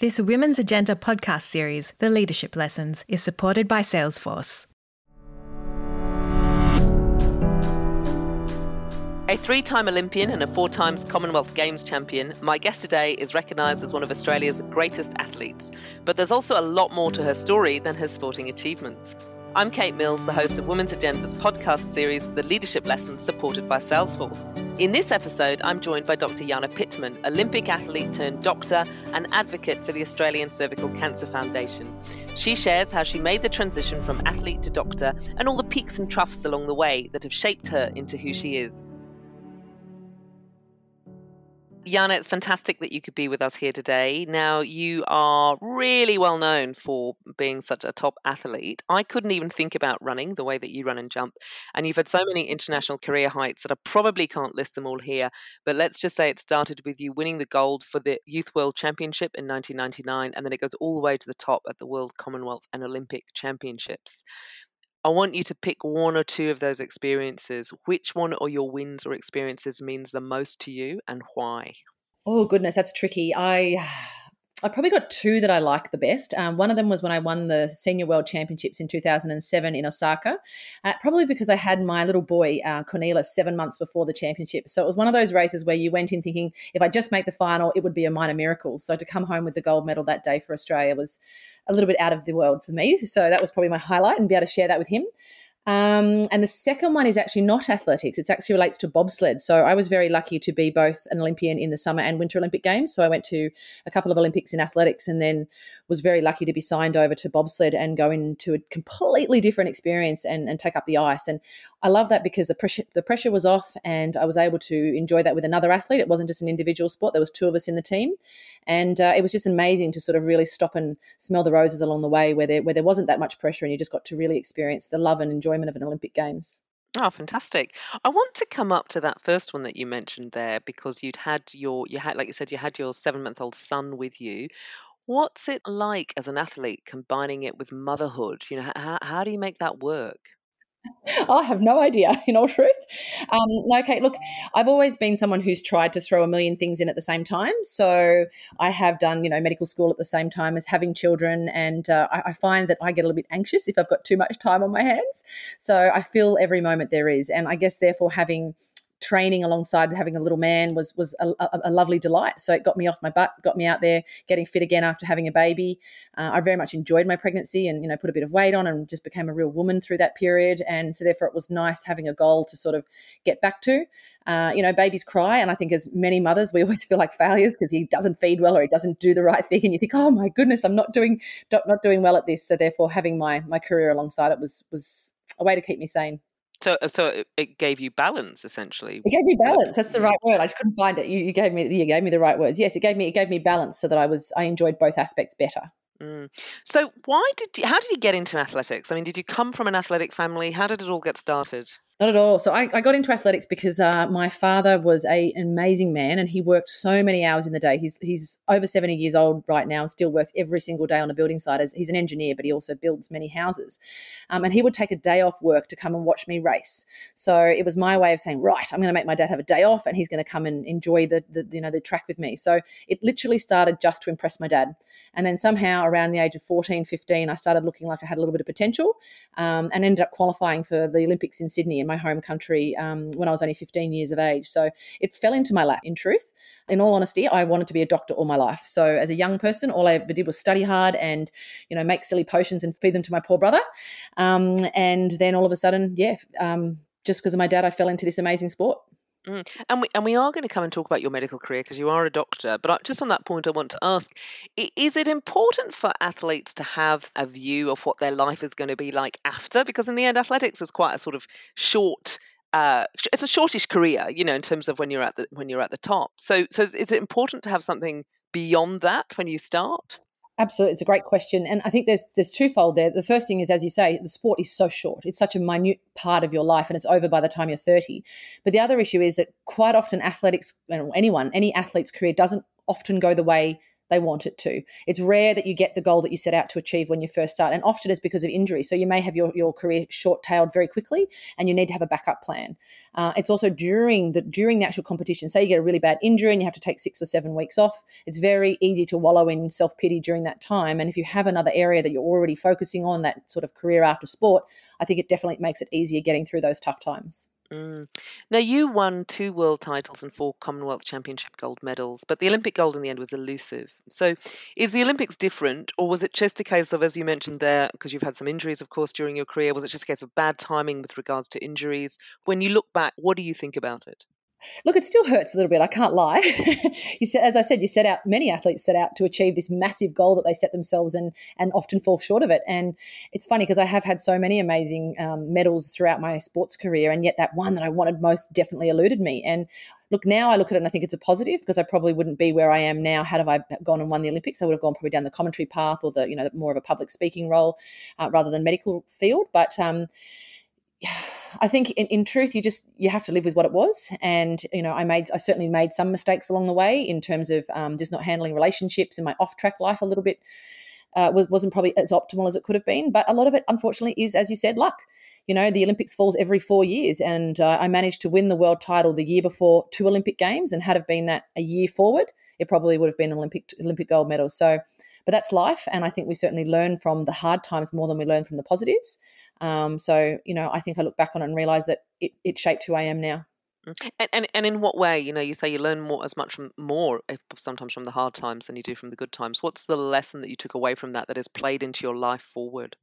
This Women's Agenda podcast series, The Leadership Lessons, is supported by Salesforce. A three time Olympian and a four times Commonwealth Games champion, my guest today is recognised as one of Australia's greatest athletes. But there's also a lot more to her story than her sporting achievements. I'm Kate Mills, the host of Women's Agenda's podcast series, The Leadership Lessons, supported by Salesforce. In this episode, I'm joined by Dr. Jana Pittman, Olympic athlete turned doctor and advocate for the Australian Cervical Cancer Foundation. She shares how she made the transition from athlete to doctor and all the peaks and troughs along the way that have shaped her into who she is. Jana, it's fantastic that you could be with us here today. Now, you are really well known for being such a top athlete. I couldn't even think about running the way that you run and jump. And you've had so many international career heights that I probably can't list them all here. But let's just say it started with you winning the gold for the Youth World Championship in 1999, and then it goes all the way to the top at the World, Commonwealth, and Olympic Championships. I want you to pick one or two of those experiences. Which one or your wins or experiences means the most to you and why? Oh goodness, that's tricky. I I probably got two that I like the best. Um, one of them was when I won the Senior World Championships in 2007 in Osaka, uh, probably because I had my little boy, uh, Cornelis, seven months before the championship. So it was one of those races where you went in thinking, if I just make the final, it would be a minor miracle. So to come home with the gold medal that day for Australia was a little bit out of the world for me. So that was probably my highlight and be able to share that with him. Um, and the second one is actually not athletics. It actually relates to bobsled. So I was very lucky to be both an Olympian in the Summer and Winter Olympic Games. So I went to a couple of Olympics in athletics and then was very lucky to be signed over to bobsled and go into a completely different experience and, and take up the ice. And I love that because the pressure the pressure was off and I was able to enjoy that with another athlete. It wasn't just an individual sport. There was two of us in the team. And uh, it was just amazing to sort of really stop and smell the roses along the way where there, where there wasn't that much pressure and you just got to really experience the love and enjoyment of an Olympic Games. Oh, fantastic! I want to come up to that first one that you mentioned there because you'd had your you had like you said you had your seven month old son with you. What's it like as an athlete combining it with motherhood? You know, how, how do you make that work? I have no idea, in all truth. Um, no, Kate, look, I've always been someone who's tried to throw a million things in at the same time. So I have done, you know, medical school at the same time as having children. And uh, I, I, find that I get a little bit anxious if I've got too much time on my hands. So I feel every moment there is. And I guess, therefore, having training alongside having a little man was was a, a, a, lovely delight. So it got me off my butt, got me out there getting fit again after having a baby. Uh, I very much enjoyed my pregnancy and you know put a bit of weight on and just became a real woman through that period. And so therefore it was nice having a goal to sort of get back to. Uh, you know, babies cry, and I think as many mothers, we always feel like failures because he doesn't feed well or he doesn't do the right thing, and you think, oh my goodness, I'm not doing not doing well at this. So therefore, having my my career alongside it was was a way to keep me sane. So, uh, so it gave you balance, essentially. It gave me balance. That's the right word. I just couldn't find it. You, you gave me, you gave me the right words. Yes, it gave me, it gave me balance, so that I was, I enjoyed both aspects better. Mm. So, why did you, how did you get into athletics? I mean, did you come from an athletic family? How did it all get started? Not at all. So I, I got into athletics because uh, my father was a, an amazing man and he worked so many hours in the day. He's he's over 70 years old right now and still works every single day on a building site. As he's an engineer, but he also builds many houses. Um, and he would take a day off work to come and watch me race. So it was my way of saying, right, I'm going to make my dad have a day off and he's going to come and enjoy the, the you know the track with me. So it literally started just to impress my dad. And then somehow around the age of 14, 15, I started looking like I had a little bit of potential um, and ended up qualifying for the Olympics in Sydney in my home country um, when I was only 15 years of age. So it fell into my lap, in truth. In all honesty, I wanted to be a doctor all my life. So as a young person, all I ever did was study hard and, you know, make silly potions and feed them to my poor brother. Um, and then all of a sudden, yeah, um, just because of my dad, I fell into this amazing sport. Mm. And we and we are going to come and talk about your medical career because you are a doctor. But just on that point, I want to ask: Is it important for athletes to have a view of what their life is going to be like after? Because in the end, athletics is quite a sort of short. Uh, it's a shortish career, you know, in terms of when you're at the when you're at the top. So, so is it important to have something beyond that when you start? Absolutely, it's a great question, and I think there's there's twofold there. The first thing is, as you say, the sport is so short; it's such a minute part of your life, and it's over by the time you're 30. But the other issue is that quite often athletics, anyone, any athlete's career doesn't often go the way they want it to. It's rare that you get the goal that you set out to achieve when you first start, and often it's because of injury. So you may have your, your career short tailed very quickly, and you need to have a backup plan. Uh, it's also during the during the actual competition. Say you get a really bad injury and you have to take six or seven weeks off. It's very easy to wallow in self pity during that time. And if you have another area that you're already focusing on, that sort of career after sport, I think it definitely makes it easier getting through those tough times. Mm. Now, you won two world titles and four Commonwealth Championship gold medals, but the Olympic gold in the end was elusive. So, is the Olympics different, or was it just a case of, as you mentioned there, because you've had some injuries, of course, during your career, was it just a case of bad timing with regards to injuries? When you look back, what do you think about it? Look, it still hurts a little bit. I can't lie. you said, as I said, you set out. Many athletes set out to achieve this massive goal that they set themselves, and and often fall short of it. And it's funny because I have had so many amazing um, medals throughout my sports career, and yet that one that I wanted most definitely eluded me. And look, now I look at it and I think it's a positive because I probably wouldn't be where I am now had I gone and won the Olympics. I would have gone probably down the commentary path or the you know more of a public speaking role uh, rather than medical field. But um, I think in, in truth, you just you have to live with what it was, and you know, I made I certainly made some mistakes along the way in terms of um, just not handling relationships and my off track life a little bit uh, was, wasn't probably as optimal as it could have been. But a lot of it, unfortunately, is as you said, luck. You know, the Olympics falls every four years, and uh, I managed to win the world title the year before two Olympic games, and had have been that a year forward, it probably would have been Olympic Olympic gold medal. So but that's life. And I think we certainly learn from the hard times more than we learn from the positives. Um, so, you know, I think I look back on it and realize that it, it shaped who I am now. Mm. And, and and in what way? You know, you say you learn more as much from more sometimes from the hard times than you do from the good times. What's the lesson that you took away from that that has played into your life forward?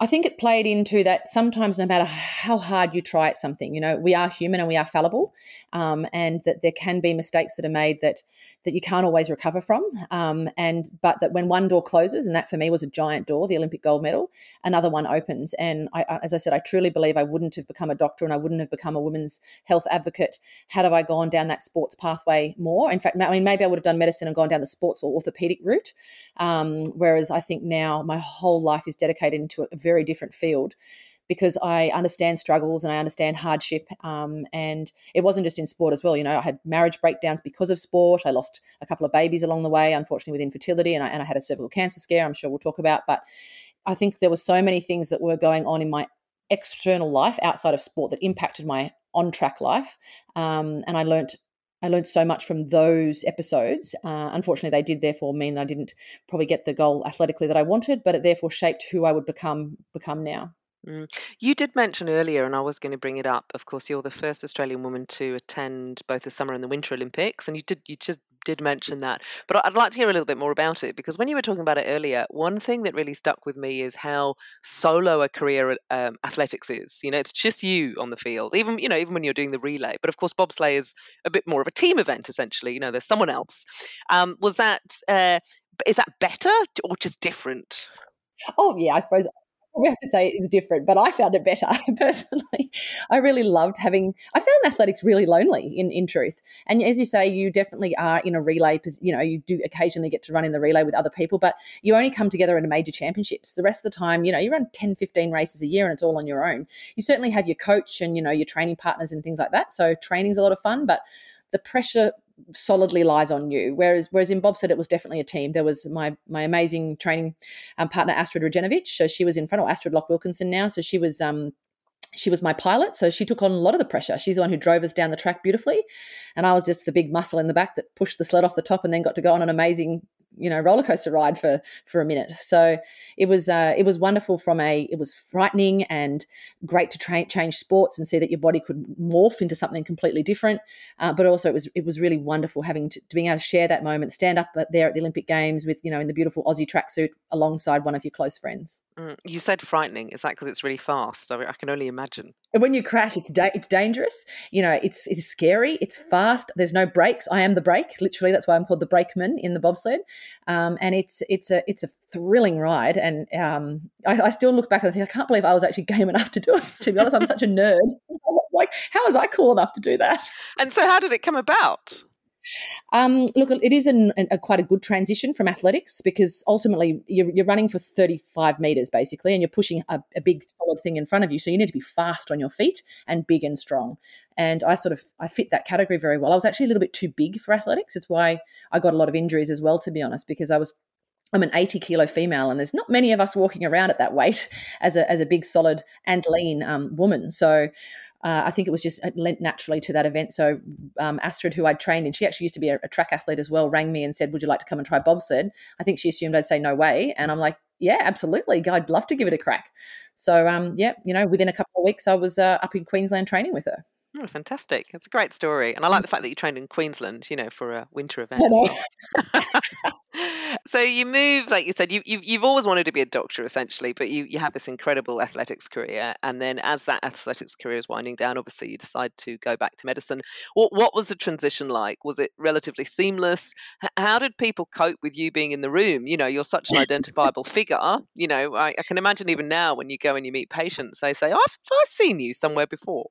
I think it played into that sometimes, no matter how hard you try at something, you know, we are human and we are fallible, um, and that there can be mistakes that are made that that you can't always recover from. Um, and but that when one door closes, and that for me was a giant door, the Olympic gold medal, another one opens. And I, as I said, I truly believe I wouldn't have become a doctor and I wouldn't have become a women's health advocate had I gone down that sports pathway more. In fact, I mean, maybe I would have done medicine and gone down the sports or orthopedic route. Um, whereas I think now my whole life is dedicated into a very different field because I understand struggles and I understand hardship. Um, and it wasn't just in sport as well. You know, I had marriage breakdowns because of sport. I lost a couple of babies along the way, unfortunately, with infertility, and I, and I had a cervical cancer scare. I'm sure we'll talk about. But I think there were so many things that were going on in my external life outside of sport that impacted my on track life. Um, and I learned I learned so much from those episodes. Uh, unfortunately, they did therefore mean that I didn't probably get the goal athletically that I wanted, but it therefore shaped who I would become become now. Mm. You did mention earlier, and I was going to bring it up. Of course, you're the first Australian woman to attend both the Summer and the Winter Olympics, and you did you just did mention that. But I'd like to hear a little bit more about it because when you were talking about it earlier, one thing that really stuck with me is how solo a career um, athletics is. You know, it's just you on the field, even you know, even when you're doing the relay. But of course, bobsleigh is a bit more of a team event. Essentially, you know, there's someone else. Um, was that uh, is that better or just different? Oh yeah, I suppose we have to say it's different, but I found it better personally. I really loved having. I found athletics really lonely, in in truth. And as you say, you definitely are in a relay. You know, you do occasionally get to run in the relay with other people, but you only come together in a major championships. The rest of the time, you know, you run 10, 15 races a year, and it's all on your own. You certainly have your coach and you know your training partners and things like that. So training's a lot of fun, but the pressure solidly lies on you. Whereas whereas in bobsled it was definitely a team. There was my my amazing training um, partner Astrid Radjenovic. So she was in front of Astrid Loch Wilkinson now. So she was um she was my pilot, so she took on a lot of the pressure. She's the one who drove us down the track beautifully, and I was just the big muscle in the back that pushed the sled off the top and then got to go on an amazing you know roller coaster ride for for a minute. So it was uh, it was wonderful from a it was frightening and great to tra- change sports and see that your body could morph into something completely different. Uh, but also it was it was really wonderful having to, to, being able to share that moment, stand up there at the Olympic Games with you know in the beautiful Aussie tracksuit alongside one of your close friends. Mm, you said frightening. Is that because it's really fast? I, mean, I can only imagine. And when you crash, it's da- it's dangerous. You know, it's it's scary. It's fast. There's no brakes. I am the brake. Literally, that's why I'm called the brakeman in the bobsled. Um, and it's it's a it's a thrilling ride. And um, I, I, still look back and think I can't believe I was actually game enough to do it. To be honest, I'm such a nerd. like, how was I cool enough to do that? And so, how did it come about? Um, look, it is an, a, quite a good transition from athletics because ultimately you're, you're running for 35 meters basically, and you're pushing a, a, big solid thing in front of you. So you need to be fast on your feet and big and strong. And I sort of I fit that category very well. I was actually a little bit too big for athletics. It's why I got a lot of injuries as well, to be honest, because I was I'm an 80 kilo female, and there's not many of us walking around at that weight as a as a big, solid and lean um, woman. So uh, I think it was just lent naturally to that event. So um, Astrid, who I'd trained, and she actually used to be a, a, track athlete as well, rang me and said, "Would you like to come and try bobsled?" I think she assumed I'd say no way, and I'm like, "Yeah, absolutely. I'd love to give it a crack." So um, yeah, you know, within a couple of weeks, I was uh, up in Queensland training with her. Oh, fantastic. It's a great story. And I like the fact that you trained in Queensland, you know, for a winter event as well. so you move, like you said, you, you, you've always wanted to be a doctor essentially, but you, you have this incredible athletics career. And then as that athletics career is winding down, obviously you decide to go back to medicine. What, what was the transition like? Was it relatively seamless? How did people cope with you being in the room? You know, you're such an identifiable figure. You know, I, I, can imagine even now when you go and you meet patients, they say, oh, I've, I've seen you somewhere before.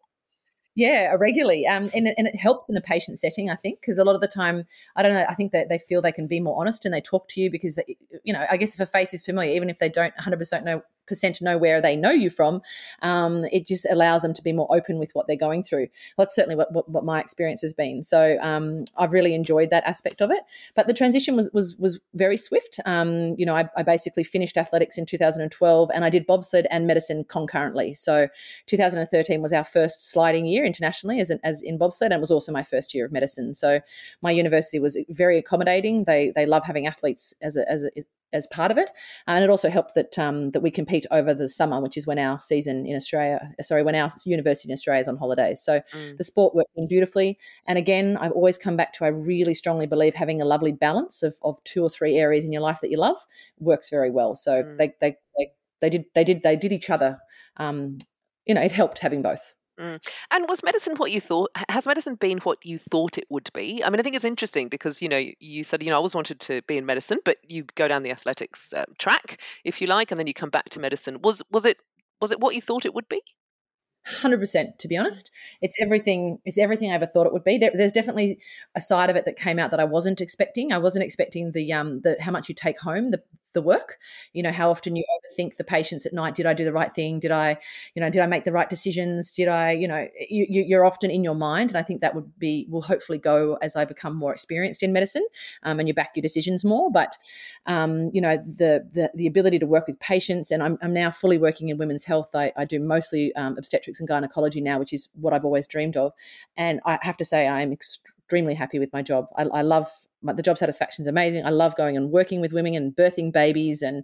Yeah, regularly. Um, and, and it helps in a patient setting, I think, because a lot of the time, I don't know, I think that they feel they can be more honest and they talk to you because, they, you know, I guess if a face is familiar, even if they don't 100% know percent know where they know you from, um, it just allows them to be more open with what they're going through. That's certainly what, what, what my experience has been. So um, I've really enjoyed that aspect of it. But the transition was was was very swift. Um, you know, I, I, basically finished athletics in 2012, and I did bobsled and medicine concurrently. So 2013 was our first sliding year internationally as, as in bobsled, and it was also my first year of medicine. So my university was very accommodating. They they love having athletes as a, as a, as part of it, and it also helped that um, that we compete over the summer, which is when our season in Australia, sorry, when our university in Australia is on holidays. So mm. the sport worked beautifully. And again, I've always come back to I really strongly believe having a lovely balance of, of two or three areas in your life that you love works very well. So mm. they, they they they did they did they did each other. Um, you know, it helped having both. Mm. And was medicine what you thought? Has medicine been what you thought it would be? I mean, I think it's interesting because you know you said you know I always wanted to be in medicine, but you go down the athletics uh, track, if you like, and then you come back to medicine. Was was it was it what you thought it would be? Hundred percent. To be honest, it's everything. It's everything I ever thought it would be. There, there's definitely a side of it that came out that I wasn't expecting. I wasn't expecting the um the how much you take home, the the work. You know how often you overthink the patients at night did i do the right thing? Did i you know did i make the right decisions? Did i you know you, you're often in your mind and i think that would be will hopefully go as i become more experienced in medicine um, and you back your decisions more. But um, you know the, the, the ability to work with patients and i'm, I'm now fully working in women's health. I, I do mostly um, obstetrics and gynecology now which is what i've always dreamed of. And i have to say i'm extremely happy with my job. I, I love the job satisfaction is amazing. I love going and working with women and birthing babies and,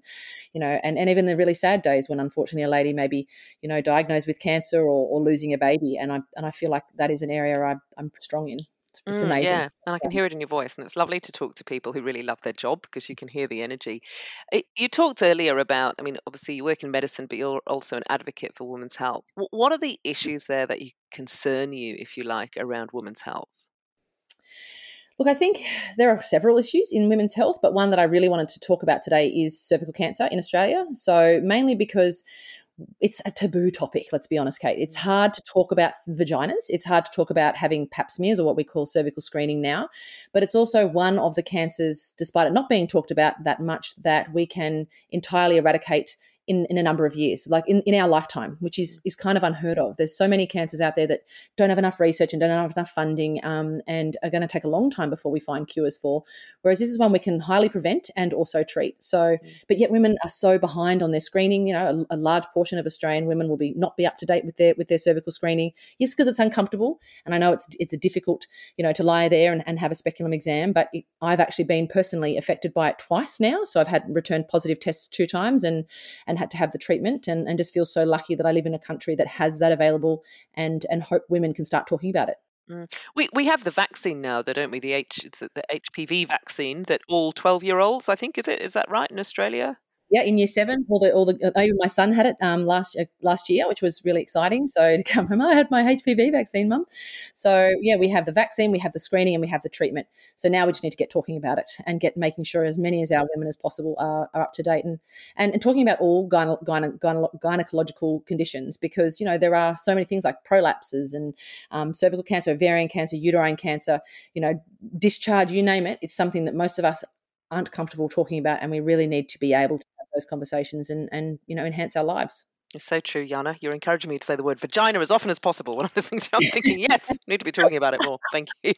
you know, and, and even the really sad days when unfortunately a lady may be, you know, diagnosed with cancer or, or losing a baby. And I, and I feel like that is an area I, I'm strong in. It's, it's mm, amazing. Yeah, and I can hear it in your voice, and it's lovely to talk to people who really love their job because you can hear the energy. It, you talked earlier about, I mean, obviously you work in medicine, but you're also an advocate for women's health. What are the issues there that you concern you, if you like, around women's health? Look, I think there are several issues in women's health, but one that I really wanted to talk about today is cervical cancer in Australia. So, mainly because it's a taboo topic, let's be honest, Kate. It's hard to talk about vaginas. It's hard to talk about having pap smears or what we call cervical screening now. But it's also one of the cancers, despite it not being talked about that much, that we can entirely eradicate in, in a number of years, like in, in our lifetime, which is is kind of unheard of. There's so many cancers out there that don't have enough research and don't have enough funding, um, and are going to take a long time before we find cures for. Whereas this is one we can highly prevent and also treat. So, mm. but yet women are so behind on their screening. You know, a, a large portion of Australian women will be not be up to date with their with their cervical screening. Yes, because it's uncomfortable, and I know it's it's a difficult, you know, to lie there and, and have a speculum exam. But it, I've actually been personally affected by it twice now. So I've had returned positive tests two times, and and had to have the treatment and, and just feel so lucky that I live in a country that has that available and and hope women can start talking about it. Mm. We we have the vaccine now, though, don't we? The H the HPV vaccine that all twelve year olds, I think, is it? Is that right in Australia? Yeah, in year seven, all the all the uh, my son had it um, last uh, last year, which was really exciting. So to come home, I had my HPV vaccine, mum. So yeah, we have the vaccine, we have the screening, and we have the treatment. So now we just need to get talking about it and get making sure as many as our women as possible are, are up to date and, and and talking about all gyne, gyne, gyne, gynecological conditions because you know there are so many things like prolapses and um, cervical cancer, ovarian cancer, uterine cancer, you know, discharge, you name it. It's something that most of us aren't comfortable talking about, and we really need to be able to those conversations and and you know enhance our lives. It's so true, Jana. You're encouraging me to say the word vagina as often as possible when I'm listening to you. I'm thinking, yes, need to be talking about it more. Thank you.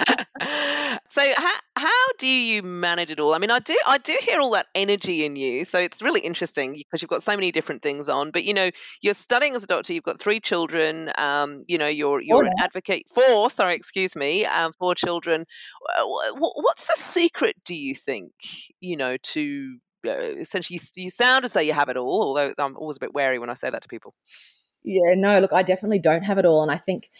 so, how, how do you manage it all? I mean, I do I do hear all that energy in you. So it's really interesting because you've got so many different things on. But you know, you're studying as a doctor. You've got three children. Um, you know, you're you're an advocate for. Sorry, excuse me, um, for children. What's the secret? Do you think? You know, to essentially you, you sound as though you have it all, although I'm always a bit wary when I say that to people. Yeah, no, look, I definitely don't have it all. And I think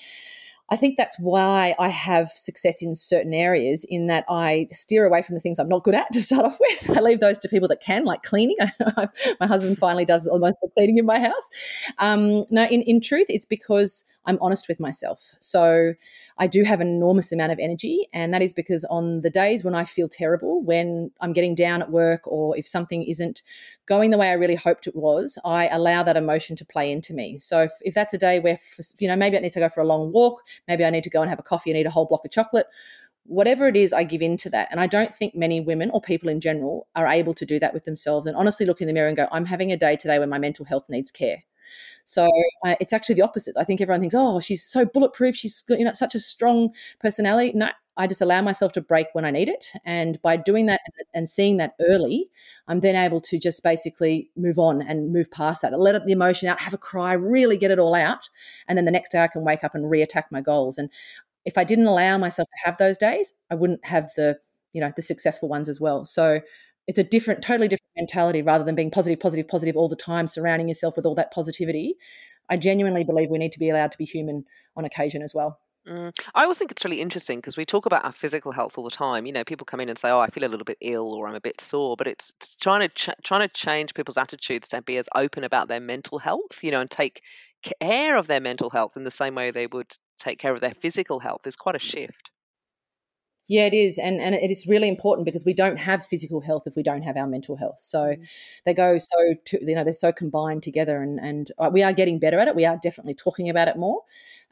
I think that's why I have success in certain areas, in that I steer away from the things I'm not good at to start off with. I leave those to people that can, like cleaning. my husband finally does almost the cleaning in my house. Um, no, in, in truth, it's because I'm honest with myself. So I do have an enormous amount of energy. And that is because on the days when I feel terrible, when I'm getting down at work, or if something isn't going the way I really hoped it was, I allow that emotion to play into me. So if, if that's a day where, you know, maybe I need to go for a long walk, maybe I need to go and have a coffee and eat a whole block of chocolate whatever it is, I give in to that. And I don't think many women or people in general are able to do that with themselves and honestly look in the mirror and go, I'm having a day today when my mental health needs care. So uh, it's actually the opposite. I think everyone thinks, oh, she's so bulletproof. She's you know such a strong personality. No, I just allow myself to break when I need it. And by doing that and seeing that early, I'm then able to just basically move on and move past that, let the emotion out, have a cry, really get it all out. And then the next day I can wake up and reattack my goals. And if I didn't allow myself to have those days, I wouldn't have the, you know, the successful ones as well. So it's a different, totally different mentality rather than being positive, positive, positive all the time, surrounding yourself with all that positivity. I genuinely believe we need to be allowed to be human on occasion as well. Mm. I always think it's really interesting because we talk about our physical health all the time. You know, people come in and say, "Oh, I feel a little bit ill," or "I'm a bit sore," but it's, it's trying to ch- trying to change people's attitudes to be as open about their mental health. You know, and take care of their mental health in the same way they would take care of their physical health. Is quite a shift. Yeah, it is, and and it is really important because we don't have physical health if we don't have our mental health. So mm. they go so to, you know they're so combined together, and and uh, we are getting better at it. We are definitely talking about it more,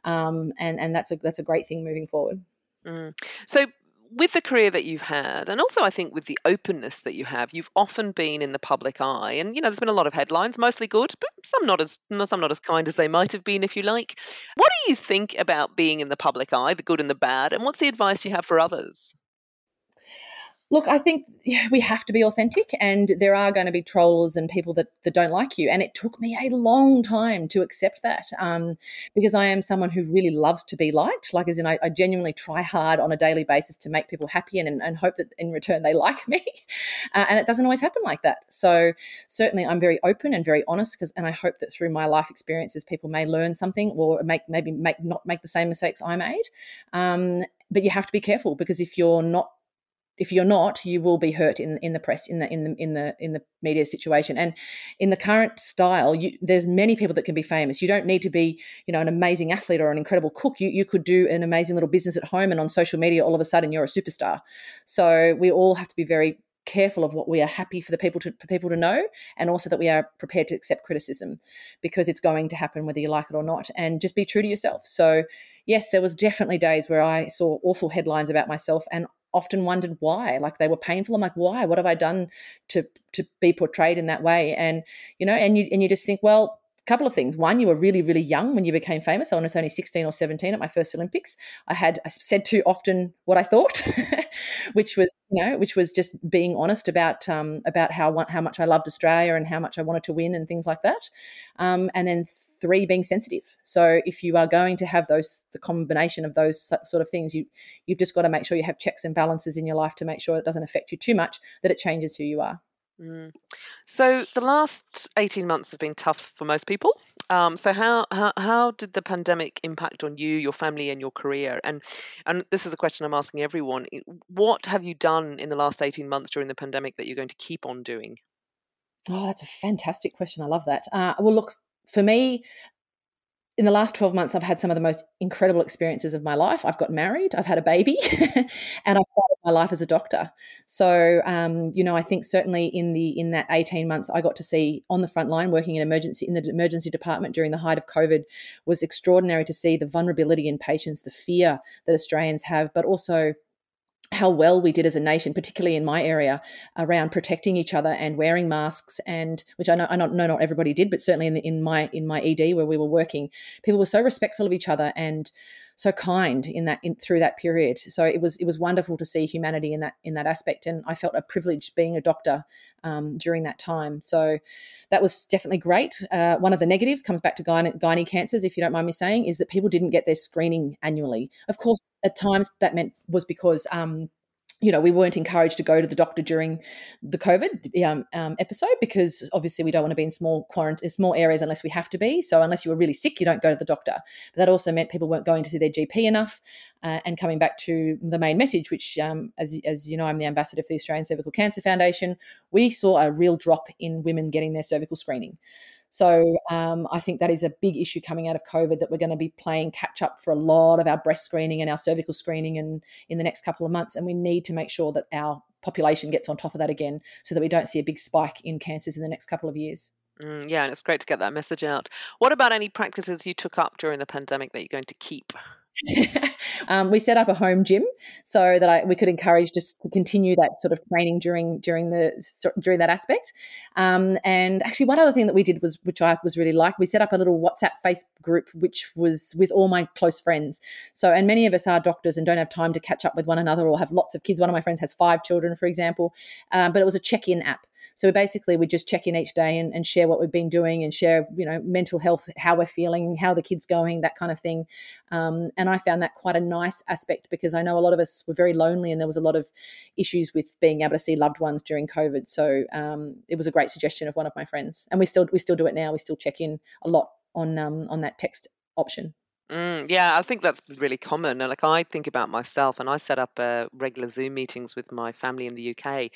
um, and and that's a that's a great thing moving forward. Mm. So with the career that you've had, and also I think with the openness that you have, you've often been in the public eye, and you know there's been a lot of headlines, mostly good, but some not as some not as kind as they might have been, if you like. What do you think about being in the public eye, the good and the bad, and what's the advice you have for others? Look, I think we have to be authentic, and there are going to be trollers and people that, that don't like you. And it took me a long time to accept that um, because I am someone who really loves to be liked. Like, as in, I, I genuinely try hard on a daily basis to make people happy and, and hope that in return they like me. Uh, and it doesn't always happen like that. So, certainly, I'm very open and very honest because, and I hope that through my life experiences, people may learn something or make maybe make not make the same mistakes I made. Um, but you have to be careful because if you're not if you're not, you will be hurt in in the press, in the in the in the in the media situation. And in the current style, you, there's many people that can be famous. You don't need to be, you know, an amazing athlete or an incredible cook. You you could do an amazing little business at home, and on social media, all of a sudden, you're a superstar. So we all have to be very careful of what we are happy for the people to for people to know and also that we are prepared to accept criticism because it's going to happen whether you like it or not and just be true to yourself so yes there was definitely days where i saw awful headlines about myself and often wondered why like they were painful. I'm like why? What have i done to to be portrayed in that way? And you know and you and you just think well couple of things. One you were really really young when you became famous. I was only 16 or 17 at my first olympics. I had i said too often what i thought which was you know which was just being honest about um about how how much i loved australia and how much i wanted to win and things like that. Um and then three being sensitive. So if you are going to have those the combination of those sort of things you you've just got to make sure you have checks and balances in your life to make sure it doesn't affect you too much that it changes who you are mm. so the last 18 months have been tough for most people um, so how, how how did the pandemic impact on you your family and your career and and this is a question i'm asking everyone what have you done in the last 18 months during the pandemic that you're going to keep on doing Oh, that's a fantastic question. I love that. Uh, well, look, for me, in the last 12 months, I've had some of the most incredible experiences of my life. I've got married, I've had a baby, and I've my life as a doctor. So, um, you know, I think certainly in the in that 18 months, I got to see on the front line working in emergency in the emergency department during the height of COVID was extraordinary to see the vulnerability in patients, the fear that Australians have, but also how well we did as a nation, particularly in my area, around protecting each other and wearing masks, and which I know I know not everybody did, but certainly in the, in my in my ED where we were working, people were so respectful of each other and so kind in that in, through that period. So it was it was wonderful to see humanity in that in that aspect, and I felt a privilege being a doctor um, during that time. So that was definitely great. Uh, one of the negatives comes back to gyne, gyne cancers, if you don't mind me saying, is that people didn't get their screening annually. Of course, at times that meant was because um, you know, we weren't encouraged to go to the doctor during the COVID um, um, episode because obviously we don't want to be in small quarantine, small areas unless we have to be. So unless you were really sick, you don't go to the doctor. But that also meant people weren't going to see their GP enough. Uh, and coming back to the main message, which, um, as as you know, I'm the ambassador for the Australian Cervical Cancer Foundation. We saw a real drop in women getting their cervical screening. So um, I think that is a big issue coming out of COVID that we're going to be playing catch up for a lot of our breast screening and our cervical screening and in the next couple of months. And we need to make sure that our population gets on top of that again so that we don't see a big spike in cancers in the next couple of years. Mm, yeah, and it's great to get that message out. What about any practices you took up during the pandemic that you're going to keep? um, we set up a home gym so that I, we could encourage just to continue that sort of training during during the during that aspect. Um, and actually, one other thing that we did was, which I was really like, we set up a little WhatsApp face group, which was with all my close friends. So, and many of us are doctors and don't have time to catch up with one another or have lots of kids. One of my friends has five children, for example, um, but it was a check-in app. So basically, we just check in each day and, and, share what we've been doing and share, you know, mental health, how we're feeling, how the kids going, that kind of thing. Um, and I found that quite a nice aspect because I know a lot of us were very lonely and there was a lot of issues with being able to see loved ones during COVID. So um, it was a great suggestion of one of my friends, and we still we still do it now. We still check in a lot on um, on that text option. Mm, yeah, I think that's really common. Like I think about myself, and I set up uh, regular Zoom meetings with my family in the UK,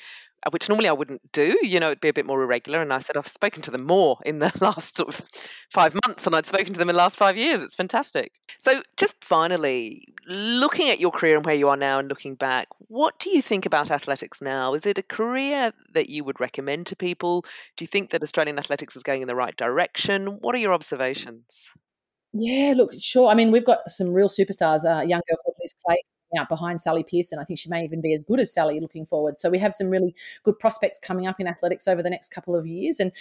which normally I wouldn't do. You know, it'd be a bit more irregular. And I said I've spoken to them more in the last sort of five months than I'd spoken to them in the last five years. It's fantastic. So, just finally, looking at your career and where you are now, and looking back, what do you think about athletics now? Is it a career that you would recommend to people? Do you think that Australian athletics is going in the right direction? What are your observations? Yeah, look, sure. I mean, we've got some real superstars. Uh, a young girl called Liz Clay out behind Sally Pearson. I think she may even be as good as Sally looking forward. So we have some really good prospects coming up in athletics over the next couple of years. And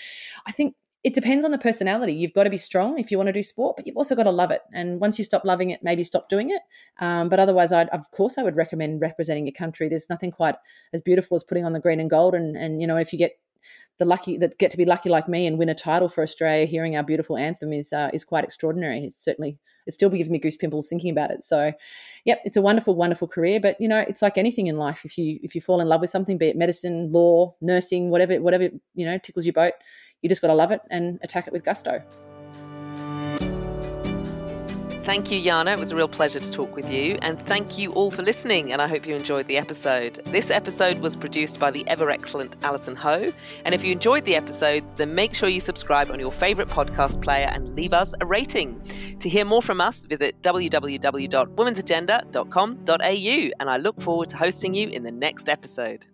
I think it depends on the personality. You've got to be strong if you want to do sport, but you've also got to love it. And once you stop loving it, maybe stop doing it. Um, but otherwise, I'd, of course, I would recommend representing your country. There's nothing quite as beautiful as putting on the green and gold. And, and you know, if you get the lucky that get to be lucky like me and win a title for Australia, hearing our beautiful anthem is uh, is quite extraordinary. It's certainly it still gives me goose pimples thinking about it. So, yep, it's a wonderful, wonderful career. But you know, it's like anything in life. If you if you fall in love with something, be it medicine, law, nursing, whatever, whatever you know tickles your boat, you just got to love it and attack it with gusto. Thank you, Jana. It was a real pleasure to talk with you. And thank you all for listening. And I hope you enjoyed the episode. This episode was produced by the ever excellent Alison Ho. And if you enjoyed the episode, then make sure you subscribe on your favourite podcast player and leave us a rating. To hear more from us, visit www.womensagenda.com.au. And I look forward to hosting you in the next episode.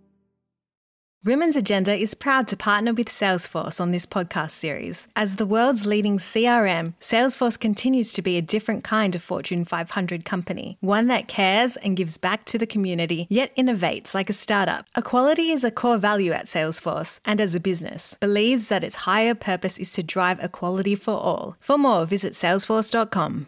Women's Agenda is proud to partner with Salesforce on this podcast series. As the world's leading CRM, Salesforce continues to be a different kind of Fortune 500 company, one that cares and gives back to the community, yet innovates like a startup. Equality is a core value at Salesforce, and as a business, believes that its higher purpose is to drive equality for all. For more, visit salesforce.com.